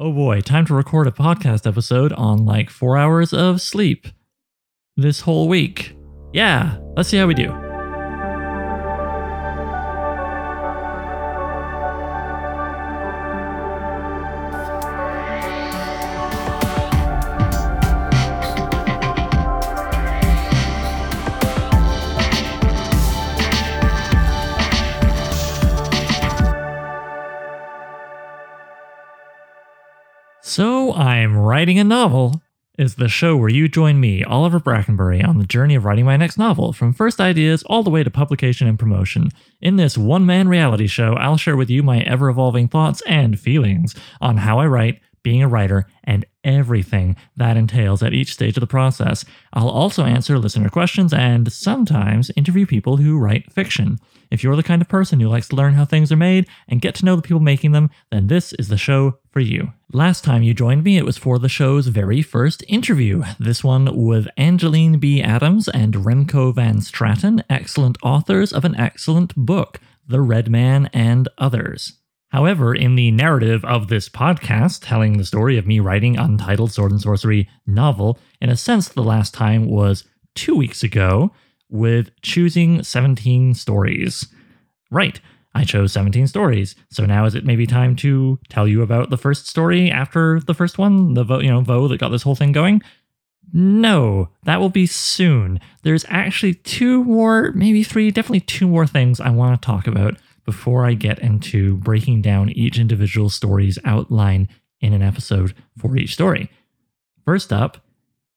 Oh boy, time to record a podcast episode on like four hours of sleep this whole week. Yeah, let's see how we do. Writing a novel is the show where you join me, Oliver Brackenbury, on the journey of writing my next novel, from first ideas all the way to publication and promotion. In this one man reality show, I'll share with you my ever evolving thoughts and feelings on how I write, being a writer, and everything that entails at each stage of the process. I'll also answer listener questions and sometimes interview people who write fiction. If you're the kind of person who likes to learn how things are made and get to know the people making them, then this is the show for you. Last time you joined me, it was for the show's very first interview. This one with Angeline B. Adams and Remco van Straten, excellent authors of an excellent book, The Red Man and Others. However, in the narrative of this podcast, telling the story of me writing Untitled Sword and Sorcery novel, in a sense, the last time was two weeks ago with choosing 17 stories. Right, I chose 17 stories. So now is it maybe time to tell you about the first story after the first one, the you know, Vo that got this whole thing going? No, that will be soon. There's actually two more, maybe three, definitely two more things I want to talk about before I get into breaking down each individual story's outline in an episode for each story. First up,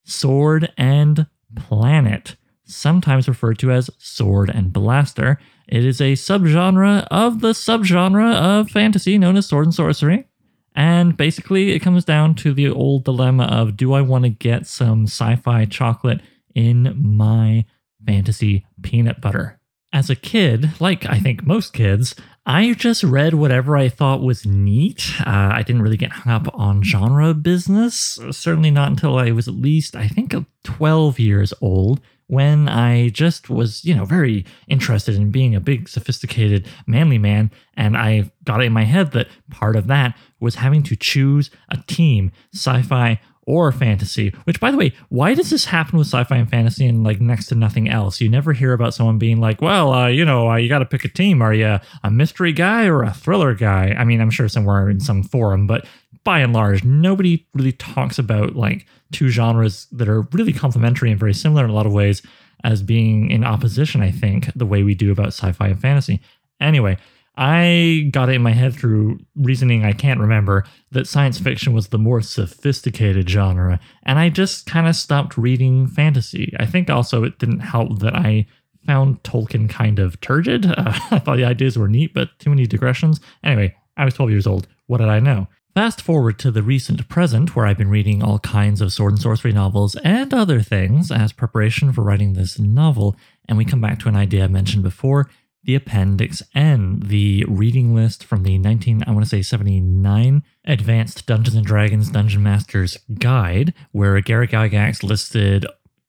Sword and Planet, sometimes referred to as Sword and Blaster. It is a subgenre of the subgenre of fantasy known as sword and sorcery. And basically, it comes down to the old dilemma of do I want to get some sci fi chocolate in my fantasy peanut butter? As a kid, like I think most kids, I just read whatever I thought was neat. Uh, I didn't really get hung up on genre business, certainly not until I was at least, I think, 12 years old when I just was, you know, very interested in being a big, sophisticated, manly man. And I got it in my head that part of that was having to choose a team, sci fi or fantasy. Which, by the way, why does this happen with sci-fi and fantasy and like next to nothing else? You never hear about someone being like, "Well, uh, you know, uh, you got to pick a team. Are you a mystery guy or a thriller guy?" I mean, I'm sure somewhere in some forum, but by and large, nobody really talks about like two genres that are really complementary and very similar in a lot of ways as being in opposition. I think the way we do about sci-fi and fantasy. Anyway, I got it in my head through reasoning I can't remember that science fiction was the more sophisticated genre, and I just kind of stopped reading fantasy. I think also it didn't help that I found Tolkien kind of turgid. Uh, I thought the ideas were neat, but too many digressions. Anyway, I was 12 years old. What did I know? Fast forward to the recent present, where I've been reading all kinds of sword and sorcery novels and other things as preparation for writing this novel, and we come back to an idea I mentioned before the Appendix N, the reading list from the 19, I want to say 79 Advanced Dungeons and Dragons Dungeon Master's Guide, where Gary Gygax listed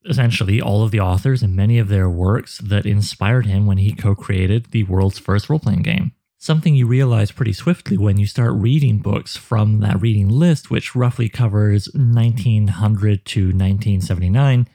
essentially all of the authors and many of their works that inspired him when he co created the world's first role playing game. Something you realize pretty swiftly when you start reading books from that reading list, which roughly covers 1900 to 1979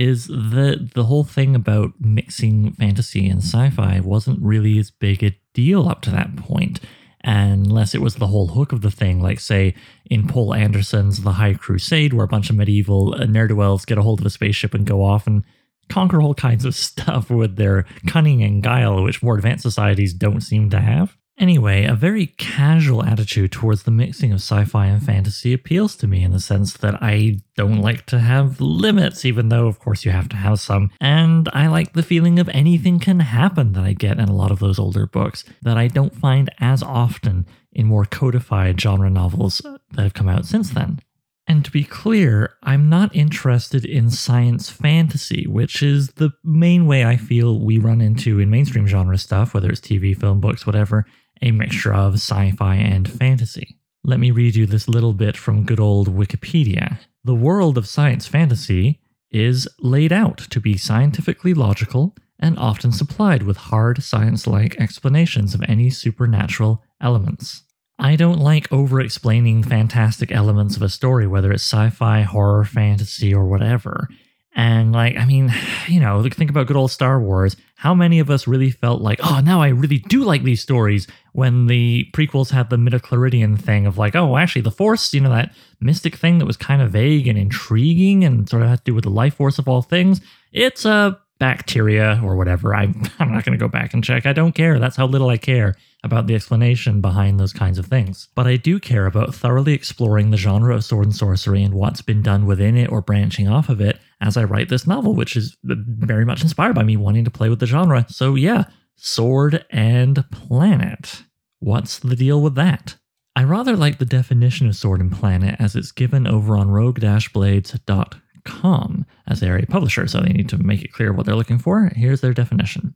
is that the whole thing about mixing fantasy and sci-fi wasn't really as big a deal up to that point unless it was the whole hook of the thing like say in Poul Anderson's The High Crusade where a bunch of medieval uh, ne'er-do-wells get a hold of a spaceship and go off and conquer all kinds of stuff with their cunning and guile which more advanced societies don't seem to have Anyway, a very casual attitude towards the mixing of sci fi and fantasy appeals to me in the sense that I don't like to have limits, even though, of course, you have to have some. And I like the feeling of anything can happen that I get in a lot of those older books that I don't find as often in more codified genre novels that have come out since then. And to be clear, I'm not interested in science fantasy, which is the main way I feel we run into in mainstream genre stuff, whether it's TV, film, books, whatever a mixture of sci fi and fantasy. Let me read you this little bit from good old Wikipedia. The world of science fantasy is laid out to be scientifically logical and often supplied with hard science like explanations of any supernatural elements. I don't like over explaining fantastic elements of a story, whether it's sci fi, horror, fantasy, or whatever. And like, I mean, you know, think about good old Star Wars. How many of us really felt like, oh, now I really do like these stories when the prequels had the midichloridian thing of like, oh, actually, the Force, you know, that mystic thing that was kind of vague and intriguing and sort of had to do with the life force of all things. It's a bacteria or whatever. I, I'm not going to go back and check. I don't care. That's how little I care about the explanation behind those kinds of things. But I do care about thoroughly exploring the genre of sword and sorcery and what's been done within it or branching off of it as I write this novel, which is very much inspired by me wanting to play with the genre. So, yeah, sword and planet. What's the deal with that? I rather like the definition of sword and planet as it's given over on rogue-blades.com as they're a publisher, so they need to make it clear what they're looking for. Here's their definition.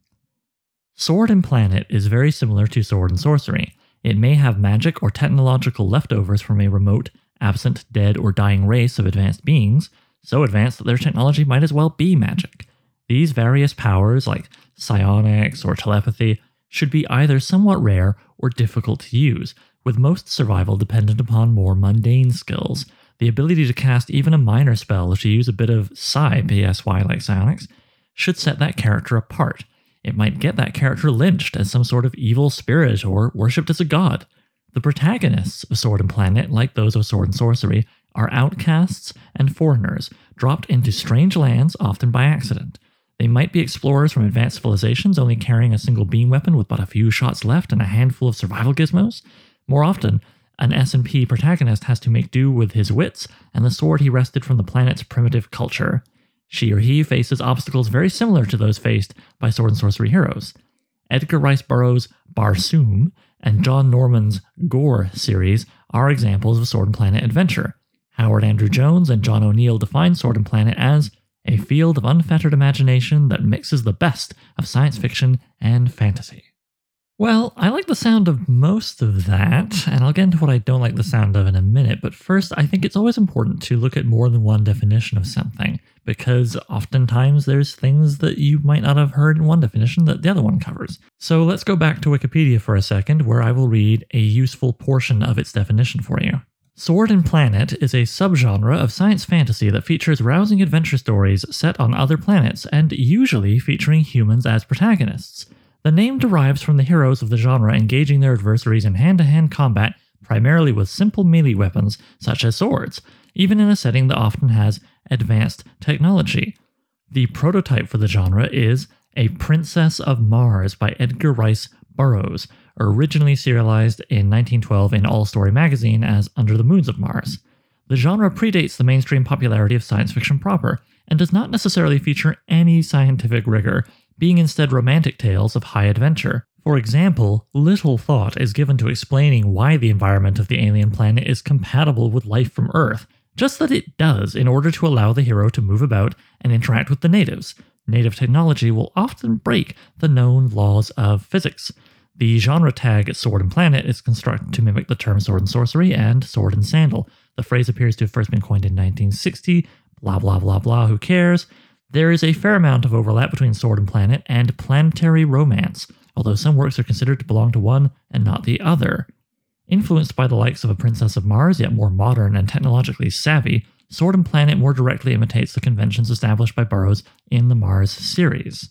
Sword and Planet is very similar to Sword and Sorcery. It may have magic or technological leftovers from a remote, absent, dead, or dying race of advanced beings, so advanced that their technology might as well be magic. These various powers, like psionics or telepathy, should be either somewhat rare or difficult to use, with most survival dependent upon more mundane skills. The ability to cast even a minor spell if you use a bit of psi, PSY like psionics, should set that character apart it might get that character lynched as some sort of evil spirit or worshipped as a god. The protagonists of Sword and Planet, like those of Sword and Sorcery, are outcasts and foreigners, dropped into strange lands, often by accident. They might be explorers from advanced civilizations only carrying a single beam weapon with but a few shots left and a handful of survival gizmos. More often, an S&P protagonist has to make do with his wits and the sword he wrested from the planet's primitive culture she or he faces obstacles very similar to those faced by sword and sorcery heroes. Edgar Rice Burroughs' Barsoom and John Norman's Gor series are examples of Sword and Planet adventure. Howard Andrew Jones and John O'Neill define Sword and Planet as a field of unfettered imagination that mixes the best of science fiction and fantasy. Well, I like the sound of most of that, and I'll get into what I don't like the sound of in a minute, but first, I think it's always important to look at more than one definition of something, because oftentimes there's things that you might not have heard in one definition that the other one covers. So let's go back to Wikipedia for a second, where I will read a useful portion of its definition for you. Sword and Planet is a subgenre of science fantasy that features rousing adventure stories set on other planets and usually featuring humans as protagonists. The name derives from the heroes of the genre engaging their adversaries in hand to hand combat primarily with simple melee weapons such as swords, even in a setting that often has advanced technology. The prototype for the genre is A Princess of Mars by Edgar Rice Burroughs, originally serialized in 1912 in All Story magazine as Under the Moons of Mars. The genre predates the mainstream popularity of science fiction proper and does not necessarily feature any scientific rigor, being instead romantic tales of high adventure. For example, little thought is given to explaining why the environment of the alien planet is compatible with life from Earth, just that it does in order to allow the hero to move about and interact with the natives. Native technology will often break the known laws of physics. The genre tag Sword and Planet is constructed to mimic the term sword and sorcery and sword and sandal. The phrase appears to have first been coined in 1960. Blah, blah, blah, blah, who cares? There is a fair amount of overlap between Sword and Planet and planetary romance, although some works are considered to belong to one and not the other. Influenced by the likes of A Princess of Mars, yet more modern and technologically savvy, Sword and Planet more directly imitates the conventions established by Burroughs in the Mars series.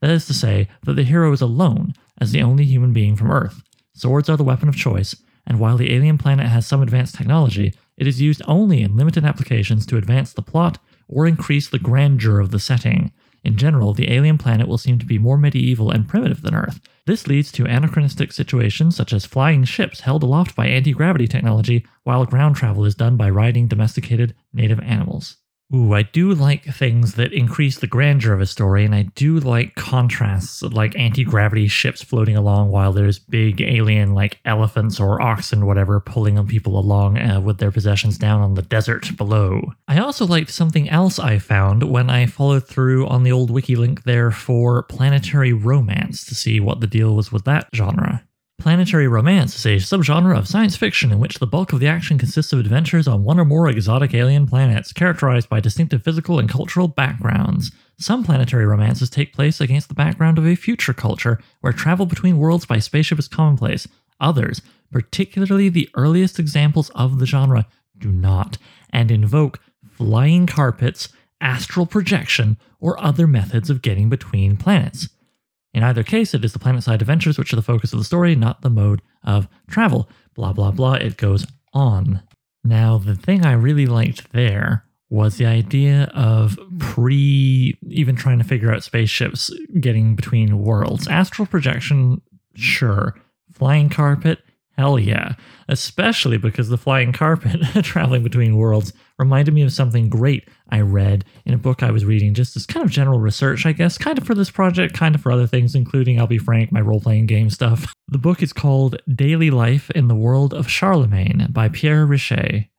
That is to say, that the hero is alone as the only human being from Earth. Swords are the weapon of choice, and while the alien planet has some advanced technology, it is used only in limited applications to advance the plot or increase the grandeur of the setting. In general, the alien planet will seem to be more medieval and primitive than Earth. This leads to anachronistic situations such as flying ships held aloft by anti gravity technology, while ground travel is done by riding domesticated native animals. Ooh, I do like things that increase the grandeur of a story, and I do like contrasts like anti gravity ships floating along while there's big alien like elephants or oxen, whatever, pulling people along uh, with their possessions down on the desert below. I also liked something else I found when I followed through on the old wiki link there for planetary romance to see what the deal was with that genre. Planetary romance is a subgenre of science fiction in which the bulk of the action consists of adventures on one or more exotic alien planets, characterized by distinctive physical and cultural backgrounds. Some planetary romances take place against the background of a future culture where travel between worlds by spaceship is commonplace. Others particularly the earliest examples of the genre, do not, and invoke flying carpets, astral projection, or other methods of getting between planets. In either case, it is the planetside adventures which are the focus of the story, not the mode of travel. Blah, blah, blah. It goes on. Now, the thing I really liked there was the idea of pre even trying to figure out spaceships getting between worlds. Astral projection, sure. Flying carpet, hell yeah. Especially because the flying carpet traveling between worlds reminded me of something great I read in a book I was reading, just as kind of general research, I guess, kind of for this project, kind of for other things, including, I'll be frank, my role playing game stuff. The book is called Daily Life in the World of Charlemagne by Pierre Riché.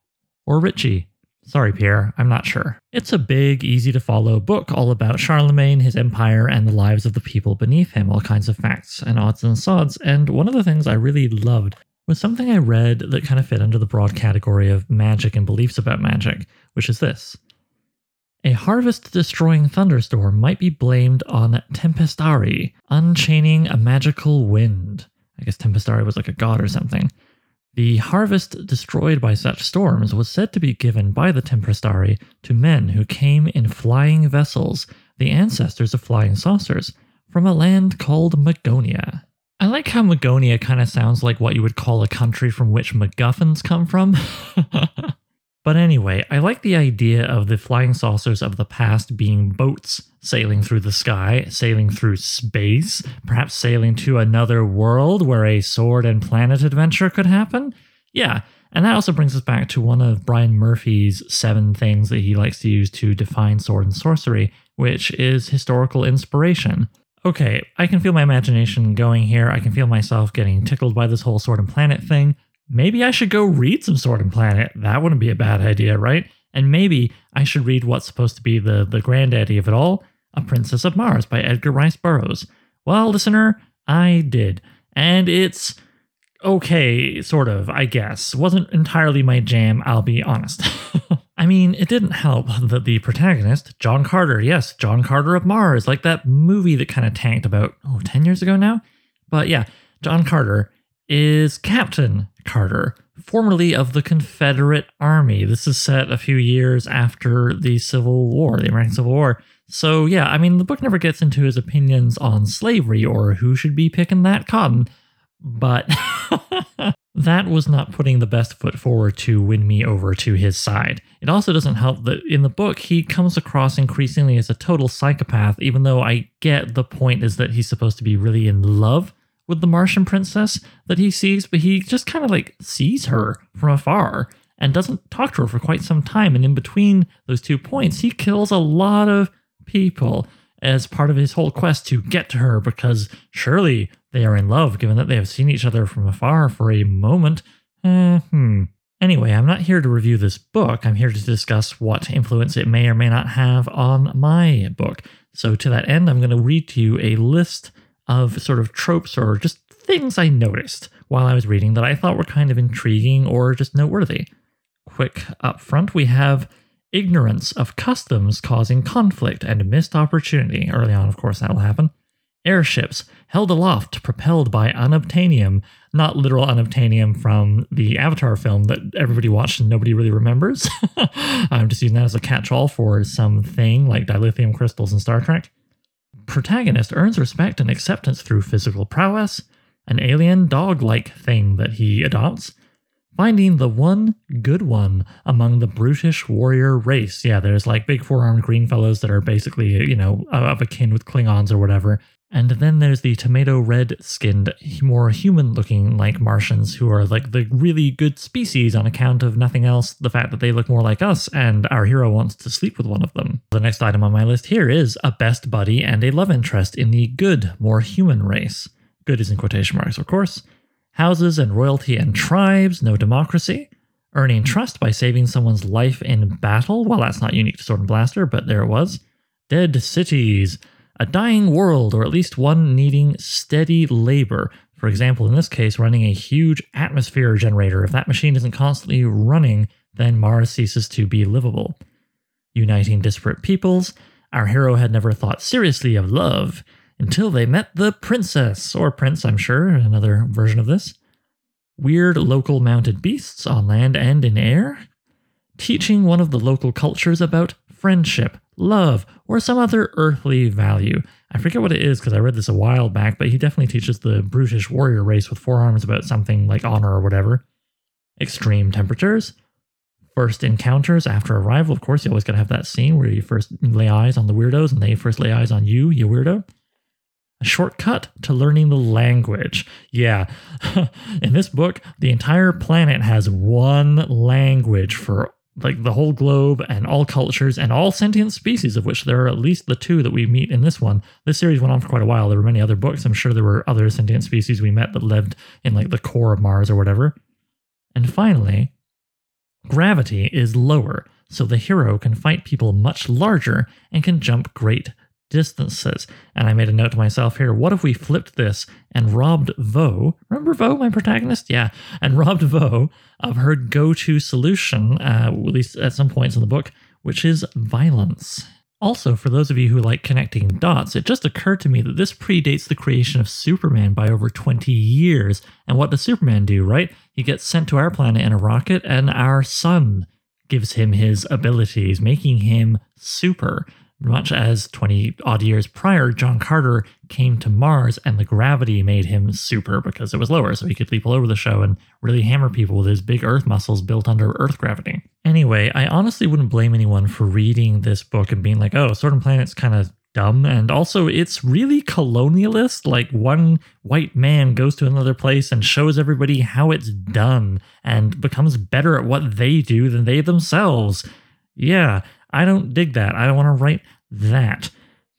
Or Ritchie. Sorry, Pierre, I'm not sure. It's a big, easy to follow book all about Charlemagne, his empire, and the lives of the people beneath him, all kinds of facts and odds and sods. And one of the things I really loved was something I read that kind of fit under the broad category of magic and beliefs about magic, which is this. A harvest destroying thunderstorm might be blamed on Tempestari, unchaining a magical wind. I guess Tempestari was like a god or something. The harvest destroyed by such storms was said to be given by the Tempestari to men who came in flying vessels, the ancestors of flying saucers, from a land called Magonia. I like how Magonia kind of sounds like what you would call a country from which MacGuffins come from. But anyway, I like the idea of the flying saucers of the past being boats sailing through the sky, sailing through space, perhaps sailing to another world where a sword and planet adventure could happen. Yeah, and that also brings us back to one of Brian Murphy's seven things that he likes to use to define sword and sorcery, which is historical inspiration. Okay, I can feel my imagination going here. I can feel myself getting tickled by this whole sword and planet thing maybe I should go read some Sword and Planet. That wouldn't be a bad idea, right? And maybe I should read what's supposed to be the, the granddaddy of it all, A Princess of Mars by Edgar Rice Burroughs. Well, listener, I did. And it's okay, sort of, I guess. Wasn't entirely my jam, I'll be honest. I mean, it didn't help that the protagonist, John Carter, yes, John Carter of Mars, like that movie that kind of tanked about, oh, 10 years ago now? But yeah, John Carter is Captain Carter, formerly of the Confederate Army. This is set a few years after the Civil War, the American Civil War. So, yeah, I mean, the book never gets into his opinions on slavery or who should be picking that cotton, but that was not putting the best foot forward to win me over to his side. It also doesn't help that in the book, he comes across increasingly as a total psychopath, even though I get the point is that he's supposed to be really in love with the Martian princess that he sees, but he just kind of like sees her from afar and doesn't talk to her for quite some time. And in between those two points, he kills a lot of people as part of his whole quest to get to her because surely they are in love given that they have seen each other from afar for a moment. Eh, hmm. Anyway, I'm not here to review this book. I'm here to discuss what influence it may or may not have on my book. So, to that end, I'm going to read to you a list of sort of tropes or just things I noticed while I was reading that I thought were kind of intriguing or just noteworthy. Quick up front, we have ignorance of customs causing conflict and missed opportunity. Early on, of course, that will happen. Airships held aloft, propelled by unobtainium, not literal unobtainium from the Avatar film that everybody watched and nobody really remembers. I'm just using that as a catch all for something like dilithium crystals in Star Trek protagonist earns respect and acceptance through physical prowess, an alien dog like thing that he adopts, finding the one good one among the brutish warrior race. Yeah, there's like big four armed green fellows that are basically, you know, of a kin with Klingons or whatever. And then there's the tomato red skinned, more human looking like Martians who are like the really good species on account of nothing else, the fact that they look more like us, and our hero wants to sleep with one of them. The next item on my list here is a best buddy and a love interest in the good, more human race. Good is in quotation marks, of course. Houses and royalty and tribes, no democracy. Earning trust by saving someone's life in battle. Well, that's not unique to Sword and Blaster, but there it was. Dead cities a dying world, or at least one needing steady labor. For example, in this case, running a huge atmosphere generator. If that machine isn't constantly running, then Mars ceases to be livable. Uniting disparate peoples, our hero had never thought seriously of love until they met the princess, or prince, I'm sure, another version of this. weird local mounted beasts on land and in air, teaching one of the local cultures about friendship, love, or some other earthly value. I forget what it is because I read this a while back, but he definitely teaches the brutish warrior race with four arms about something like honor or whatever. Extreme temperatures, first encounters after arrival. Of course, you always got to have that scene where you first lay eyes on the weirdos and they first lay eyes on you, you weirdo. A shortcut to learning the language. Yeah, in this book, the entire planet has one language for like the whole globe and all cultures and all sentient species, of which there are at least the two that we meet in this one. This series went on for quite a while. There were many other books. I'm sure there were other sentient species we met that lived in like the core of Mars or whatever. And finally, gravity is lower, so the hero can fight people much larger and can jump great distances. And I made a note to myself here what if we flipped this and robbed Vo? Remember Vo, my protagonist? Yeah. And robbed Vo of her go to solution, uh, at least at some points in the book, which is violence. Also, for those of you who like connecting dots, it just occurred to me that this predates the creation of Superman by over 20 years. And what does Superman do, right? He gets sent to our planet in a rocket, and our sun gives him his abilities, making him super much as 20 odd years prior, John Carter came to Mars and the gravity made him super because it was lower, so he could leap all over the show and really hammer people with his big Earth muscles built under Earth gravity. Anyway, I honestly wouldn't blame anyone for reading this book and being like, oh, Sword and Planet's kind of dumb. And also, it's really colonialist. Like, one white man goes to another place and shows everybody how it's done and becomes better at what they do than they themselves. Yeah, I don't dig that. I don't want to write that.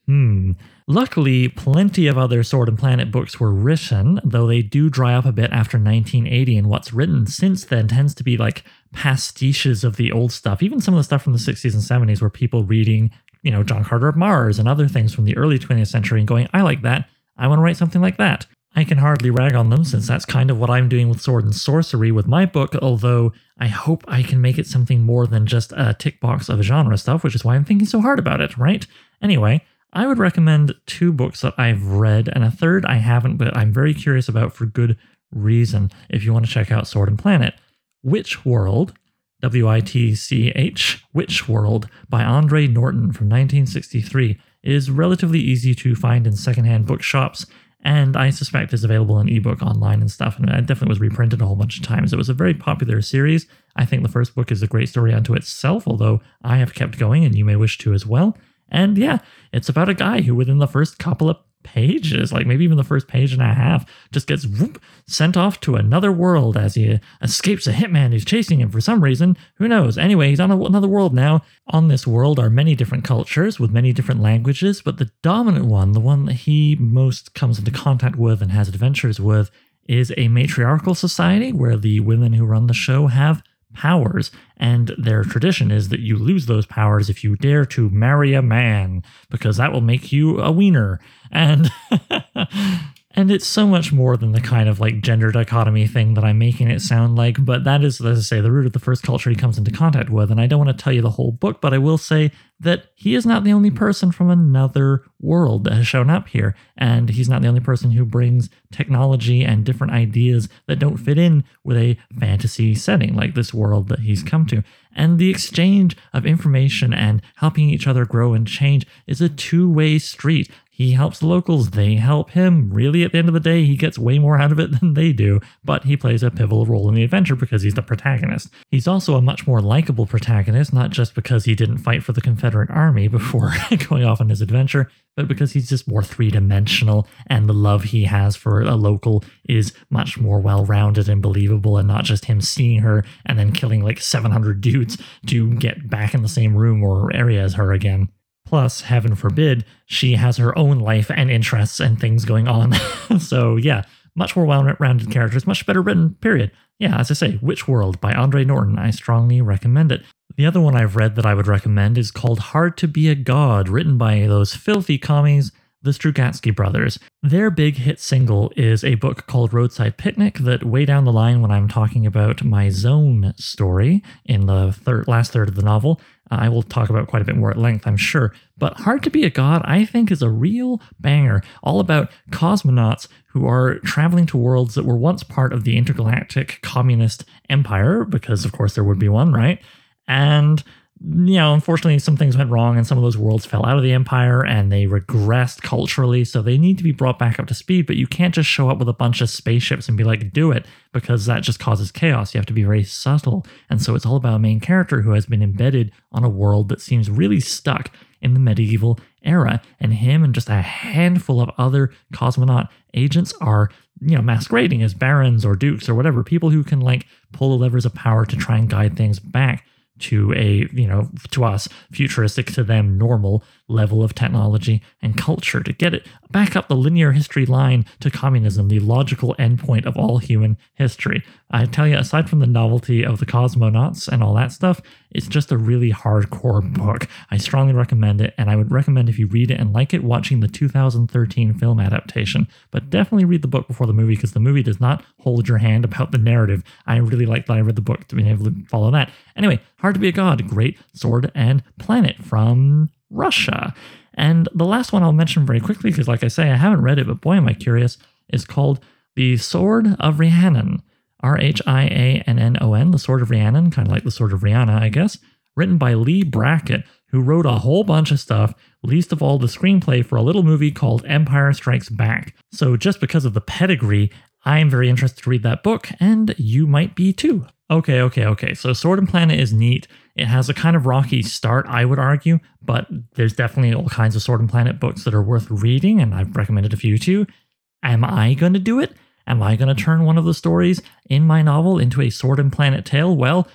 Hmm. Luckily, plenty of other Sword and Planet books were written, though they do dry up a bit after 1980, and what's written since then tends to be like pastiches of the old stuff, even some of the stuff from the 60s and 70s where people reading, you know, John Carter of Mars and other things from the early 20th century and going, I like that. I want to write something like that. I can hardly rag on them since that's kind of what I'm doing with Sword and Sorcery with my book, although I hope I can make it something more than just a tick box of genre stuff, which is why I'm thinking so hard about it, right? Anyway, I would recommend two books that I've read and a third I haven't, but I'm very curious about for good reason if you want to check out Sword and Planet. Witch World, W I T C H, Witch World by Andre Norton from 1963 is relatively easy to find in secondhand bookshops and I suspect is available in ebook online and stuff. And it definitely was reprinted a whole bunch of times. It was a very popular series. I think the first book is a great story unto itself, although I have kept going and you may wish to as well. And yeah, it's about a guy who, within the first couple of pages, like maybe even the first page and a half, just gets whoop, sent off to another world as he escapes a hitman who's chasing him for some reason. Who knows? Anyway, he's on a, another world now. On this world are many different cultures with many different languages, but the dominant one, the one that he most comes into contact with and has adventures with, is a matriarchal society where the women who run the show have powers, and their tradition is that you lose those powers if you dare to marry a man, because that will make you a wiener. And And it's so much more than the kind of like gender dichotomy thing that I'm making it sound like, but that is, as I say, the root of the first culture he comes into contact with. And I don't want to tell you the whole book, but I will say that he is not the only person from another world that has shown up here. And he's not the only person who brings technology and different ideas that don't fit in with a fantasy setting like this world that he's come to. And the exchange of information and helping each other grow and change is a two way street. He helps the locals, they help him. Really, at the end of the day, he gets way more out of it than they do, but he plays a pivotal role in the adventure because he's the protagonist. He's also a much more likable protagonist, not just because he didn't fight for the Confederate Army before going off on his adventure, but because he's just more three dimensional and the love he has for a local is much more well rounded and believable, and not just him seeing her and then killing like 700 dudes to get back in the same room or area as her again. Plus, heaven forbid, she has her own life and interests and things going on. so, yeah, much more well rounded characters, much better written, period. Yeah, as I say, Witch World by Andre Norton. I strongly recommend it. The other one I've read that I would recommend is called Hard to Be a God, written by those filthy commies the Strugatsky brothers. Their big hit single is a book called Roadside Picnic that way down the line when I'm talking about my zone story in the third last third of the novel, uh, I will talk about quite a bit more at length, I'm sure. But Hard to Be a God, I think, is a real banger, all about cosmonauts who are traveling to worlds that were once part of the intergalactic communist empire, because of course there would be one, right? And you know, unfortunately, some things went wrong and some of those worlds fell out of the empire and they regressed culturally. So they need to be brought back up to speed. But you can't just show up with a bunch of spaceships and be like, do it, because that just causes chaos. You have to be very subtle. And so it's all about a main character who has been embedded on a world that seems really stuck in the medieval era. And him and just a handful of other cosmonaut agents are, you know, masquerading as barons or dukes or whatever, people who can like pull the levers of power to try and guide things back to a, you know, to us, futuristic to them, normal level of technology and culture to get it back up the linear history line to communism, the logical endpoint of all human history. I tell you, aside from the novelty of the cosmonauts and all that stuff, it's just a really hardcore book. I strongly recommend it, and I would recommend if you read it and like it, watching the 2013 film adaptation. But definitely read the book before the movie because the movie does not hold your hand about the narrative. I really like that I read the book to be able to follow that. Anyway, Hard to Be a God, Great Sword and Planet from Russia. And the last one I'll mention very quickly, because like I say, I haven't read it, but boy, am I curious, is called The Sword of Rhiannon. R H I A N N O N, The Sword of Rhiannon, kind of like The Sword of Rihanna, I guess, written by Leigh Brackett, who wrote a whole bunch of stuff, least of all the screenplay for a little movie called Empire Strikes Back. So just because of the pedigree, I'm very interested to read that book, and you might be too. Okay, okay, okay. So Sword and Planet is neat. It has a kind of rocky start, I would argue, but there's definitely all kinds of Sword and Planet books that are worth reading, and I've recommended a few to. Am I going to do it? Am I going to turn one of the stories in my novel into a Sword and Planet tale? Well,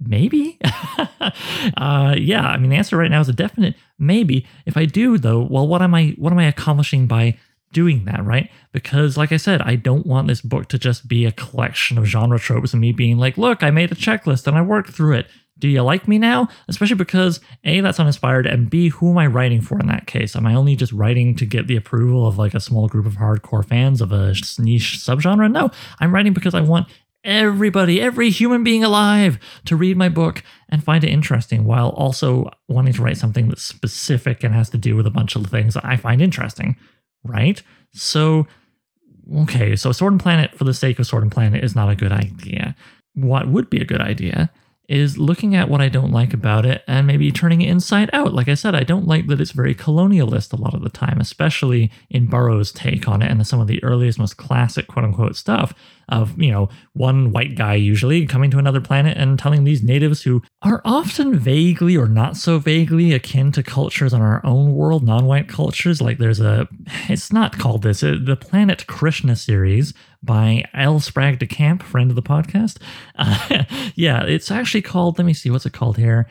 maybe. uh, yeah, I mean, the answer right now is a definite maybe. If I do, though, well, what am I? What am I accomplishing by doing that, right? Because, like I said, I don't want this book to just be a collection of genre tropes and me being like, look, I made a checklist and I worked through it. Do you like me now? Especially because A, that's uninspired, and B, who am I writing for in that case? Am I only just writing to get the approval of like a small group of hardcore fans of a niche subgenre? No, I'm writing because I want everybody, every human being alive to read my book and find it interesting while also wanting to write something that's specific and has to do with a bunch of things that I find interesting right? So, okay, so Sword and Planet for the sake of Sword and Planet is not a good idea. What would be a good idea is looking at what I don't like about it and maybe turning it inside out. Like I said, I don't like that it's very colonialist a lot of the time, especially in Burroughs' take on it and some of the earliest, most classic quote unquote stuff of, you know, one white guy usually coming to another planet and telling these natives who are often vaguely or not so vaguely akin to cultures on our own world, non white cultures. Like there's a, it's not called this, uh, the Planet Krishna series by L. Sprague de Camp, friend of the podcast. Uh, yeah, it's actually called, let me see, what's it called here?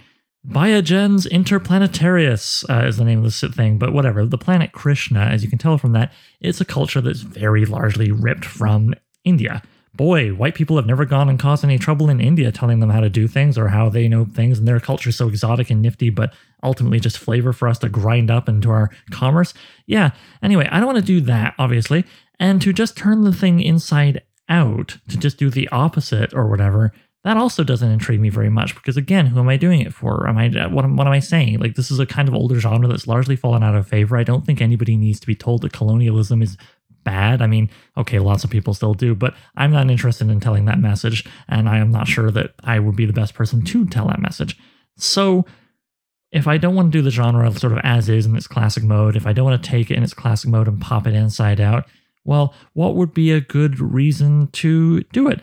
Viagens Interplanetarias uh, is the name of this thing, but whatever. The planet Krishna, as you can tell from that, it's a culture that's very largely ripped from India. Boy, white people have never gone and caused any trouble in India telling them how to do things or how they know things, and their culture is so exotic and nifty, but ultimately just flavor for us to grind up into our commerce. Yeah, anyway, I don't want to do that, obviously. And to just turn the thing inside out, to just do the opposite or whatever, that also doesn't intrigue me very much because again, who am I doing it for? Am I what, what am I saying? Like this is a kind of older genre that's largely fallen out of favor. I don't think anybody needs to be told that colonialism is bad. I mean, okay, lots of people still do, but I'm not interested in telling that message, and I am not sure that I would be the best person to tell that message. So if I don't want to do the genre sort of as is in its classic mode, if I don't want to take it in its classic mode and pop it inside out, well, what would be a good reason to do it?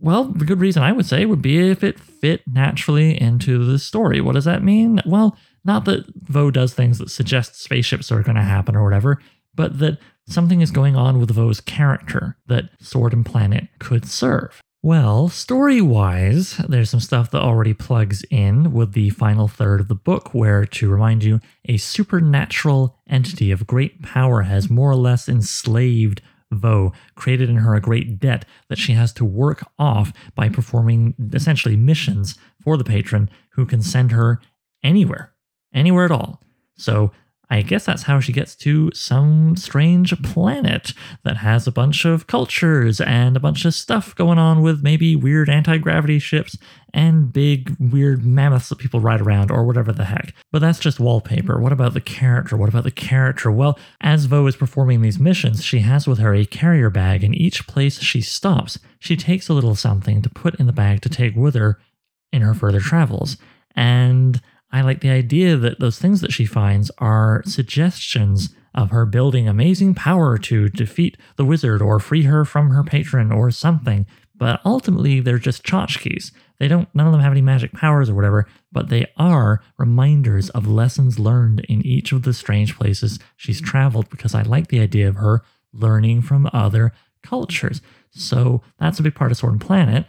Well, the good reason I would say would be if it fit naturally into the story. What does that mean? Well, not that Vo does things that suggest spaceships are going to happen or whatever, but that something is going on with Vo's character that Sword and Planet could serve. Well, story wise, there's some stuff that already plugs in with the final third of the book, where, to remind you, a supernatural entity of great power has more or less enslaved Vo, created in her a great debt that she has to work off by performing essentially missions for the patron who can send her anywhere, anywhere at all. So I guess that's how she gets to some strange planet that has a bunch of cultures and a bunch of stuff going on with maybe weird anti gravity ships and big weird mammoths that people ride around or whatever the heck. But that's just wallpaper. What about the character? What about the character? Well, as Vo is performing these missions, she has with her a carrier bag, and each place she stops, she takes a little something to put in the bag to take with her in her further travels. And I like the idea that those things that she finds are suggestions of her building amazing power to defeat the wizard or free her from her patron or something. But ultimately, they're just tchotchkes. They don't, none of them have any magic powers or whatever, but they are reminders of lessons learned in each of the strange places she's traveled because I like the idea of her learning from other cultures. So that's a big part of Sword and Planet.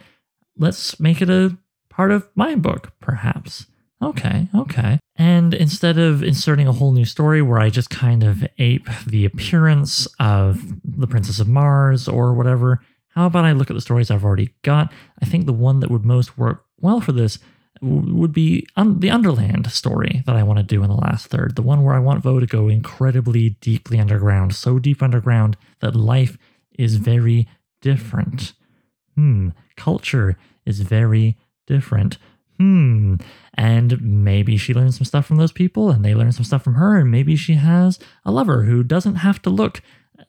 Let's make it a part of my book, perhaps. Okay, okay. And instead of inserting a whole new story where I just kind of ape the appearance of the Princess of Mars or whatever, how about I look at the stories I've already got? I think the one that would most work well for this would be un- the Underland story that I want to do in the last third. The one where I want Vo to go incredibly deeply underground, so deep underground that life is very different. Hmm, culture is very different. Hmm, and maybe she learns some stuff from those people and they learn some stuff from her and maybe she has a lover who doesn't have to look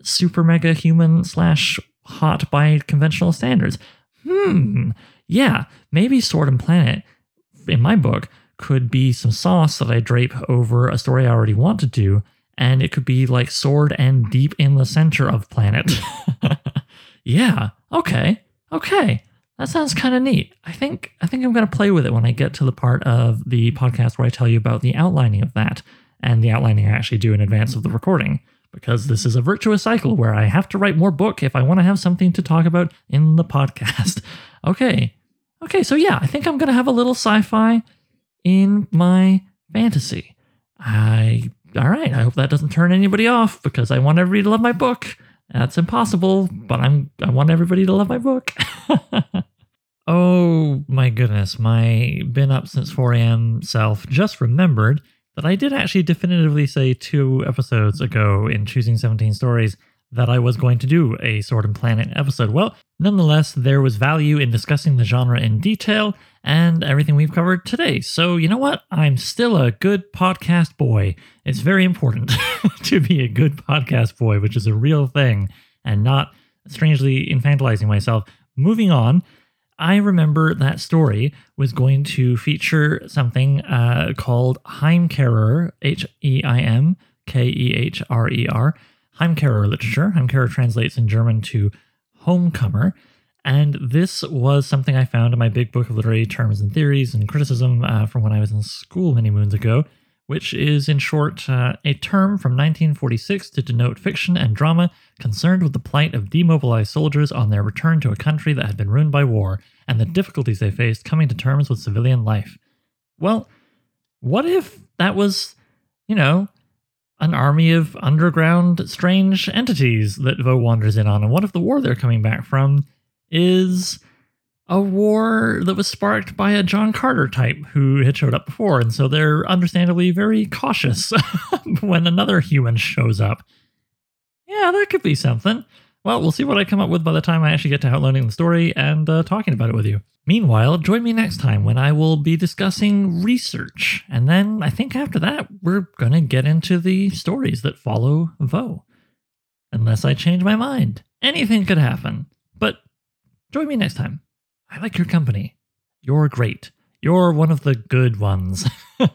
super mega human slash hot by conventional standards. Hmm yeah maybe sword and planet in my book could be some sauce that i drape over a story i already want to do and it could be like sword and deep in the center of planet. Yeah okay okay that sounds kind of neat. I think I think I'm going to play with it when I get to the part of the podcast where I tell you about the outlining of that and the outlining I actually do in advance of the recording because this is a virtuous cycle where I have to write more book if I want to have something to talk about in the podcast. okay. Okay, so yeah, I think I'm going to have a little sci-fi in my fantasy. I all right, I hope that doesn't turn anybody off because I want everybody to love my book. That's impossible, but I'm I want everybody to love my book. oh my goodness, my been up since 4 a.m. self just remembered that I did actually definitively say two episodes ago in choosing 17 stories that I was going to do a Sword and Planet episode. Well, nonetheless, there was value in discussing the genre in detail and everything we've covered today. So, you know what? I'm still a good podcast boy. It's very important to be a good podcast boy, which is a real thing, and not strangely infantilizing myself. Moving on, I remember that story was going to feature something uh, called Heimkehrer, H E I M K E H R E R, Heimkehrer literature. Heimkehrer translates in German to homecomer. And this was something I found in my big book of literary terms and theories and criticism uh, from when I was in school many moons ago, which is, in short, uh, a term from 1946 to denote fiction and drama concerned with the plight of demobilized soldiers on their return to a country that had been ruined by war and the difficulties they faced coming to terms with civilian life. Well, what if that was, you know, an army of underground strange entities that Vo wanders in on? And what if the war they're coming back from is a war that was sparked by a John Carter type who had showed up before. And so they're understandably very cautious when another human shows up. Yeah, that could be something. Well, we'll see what I come up with by the time I actually get to outlining the story and uh, talking about it with you. Meanwhile, join me next time when I will be discussing research. And then I think after that, we're going to get into the stories that follow Vo. Unless I change my mind. Anything could happen. But Join me next time. I like your company. You're great. You're one of the good ones.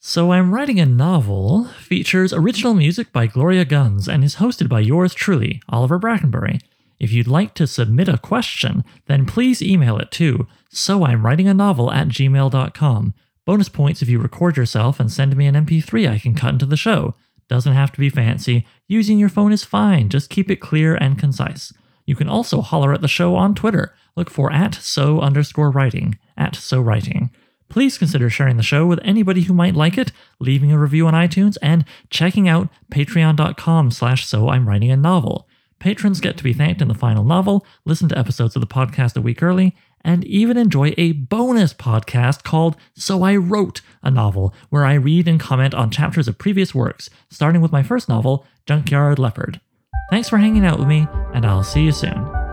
so I'm writing a novel, features original music by Gloria Guns, and is hosted by yours truly, Oliver Brackenbury. If you'd like to submit a question, then please email it to so I'm writing a novel at gmail.com. Bonus points if you record yourself and send me an MP3 I can cut into the show. Doesn't have to be fancy. Using your phone is fine, just keep it clear and concise. You can also holler at the show on Twitter. Look for at so underscore writing, at so writing. Please consider sharing the show with anybody who might like it, leaving a review on iTunes, and checking out patreon.com slash so I'm writing a novel. Patrons get to be thanked in the final novel, listen to episodes of the podcast a week early, and even enjoy a bonus podcast called So I Wrote a Novel, where I read and comment on chapters of previous works, starting with my first novel, Junkyard Leopard. Thanks for hanging out with me, and I'll see you soon.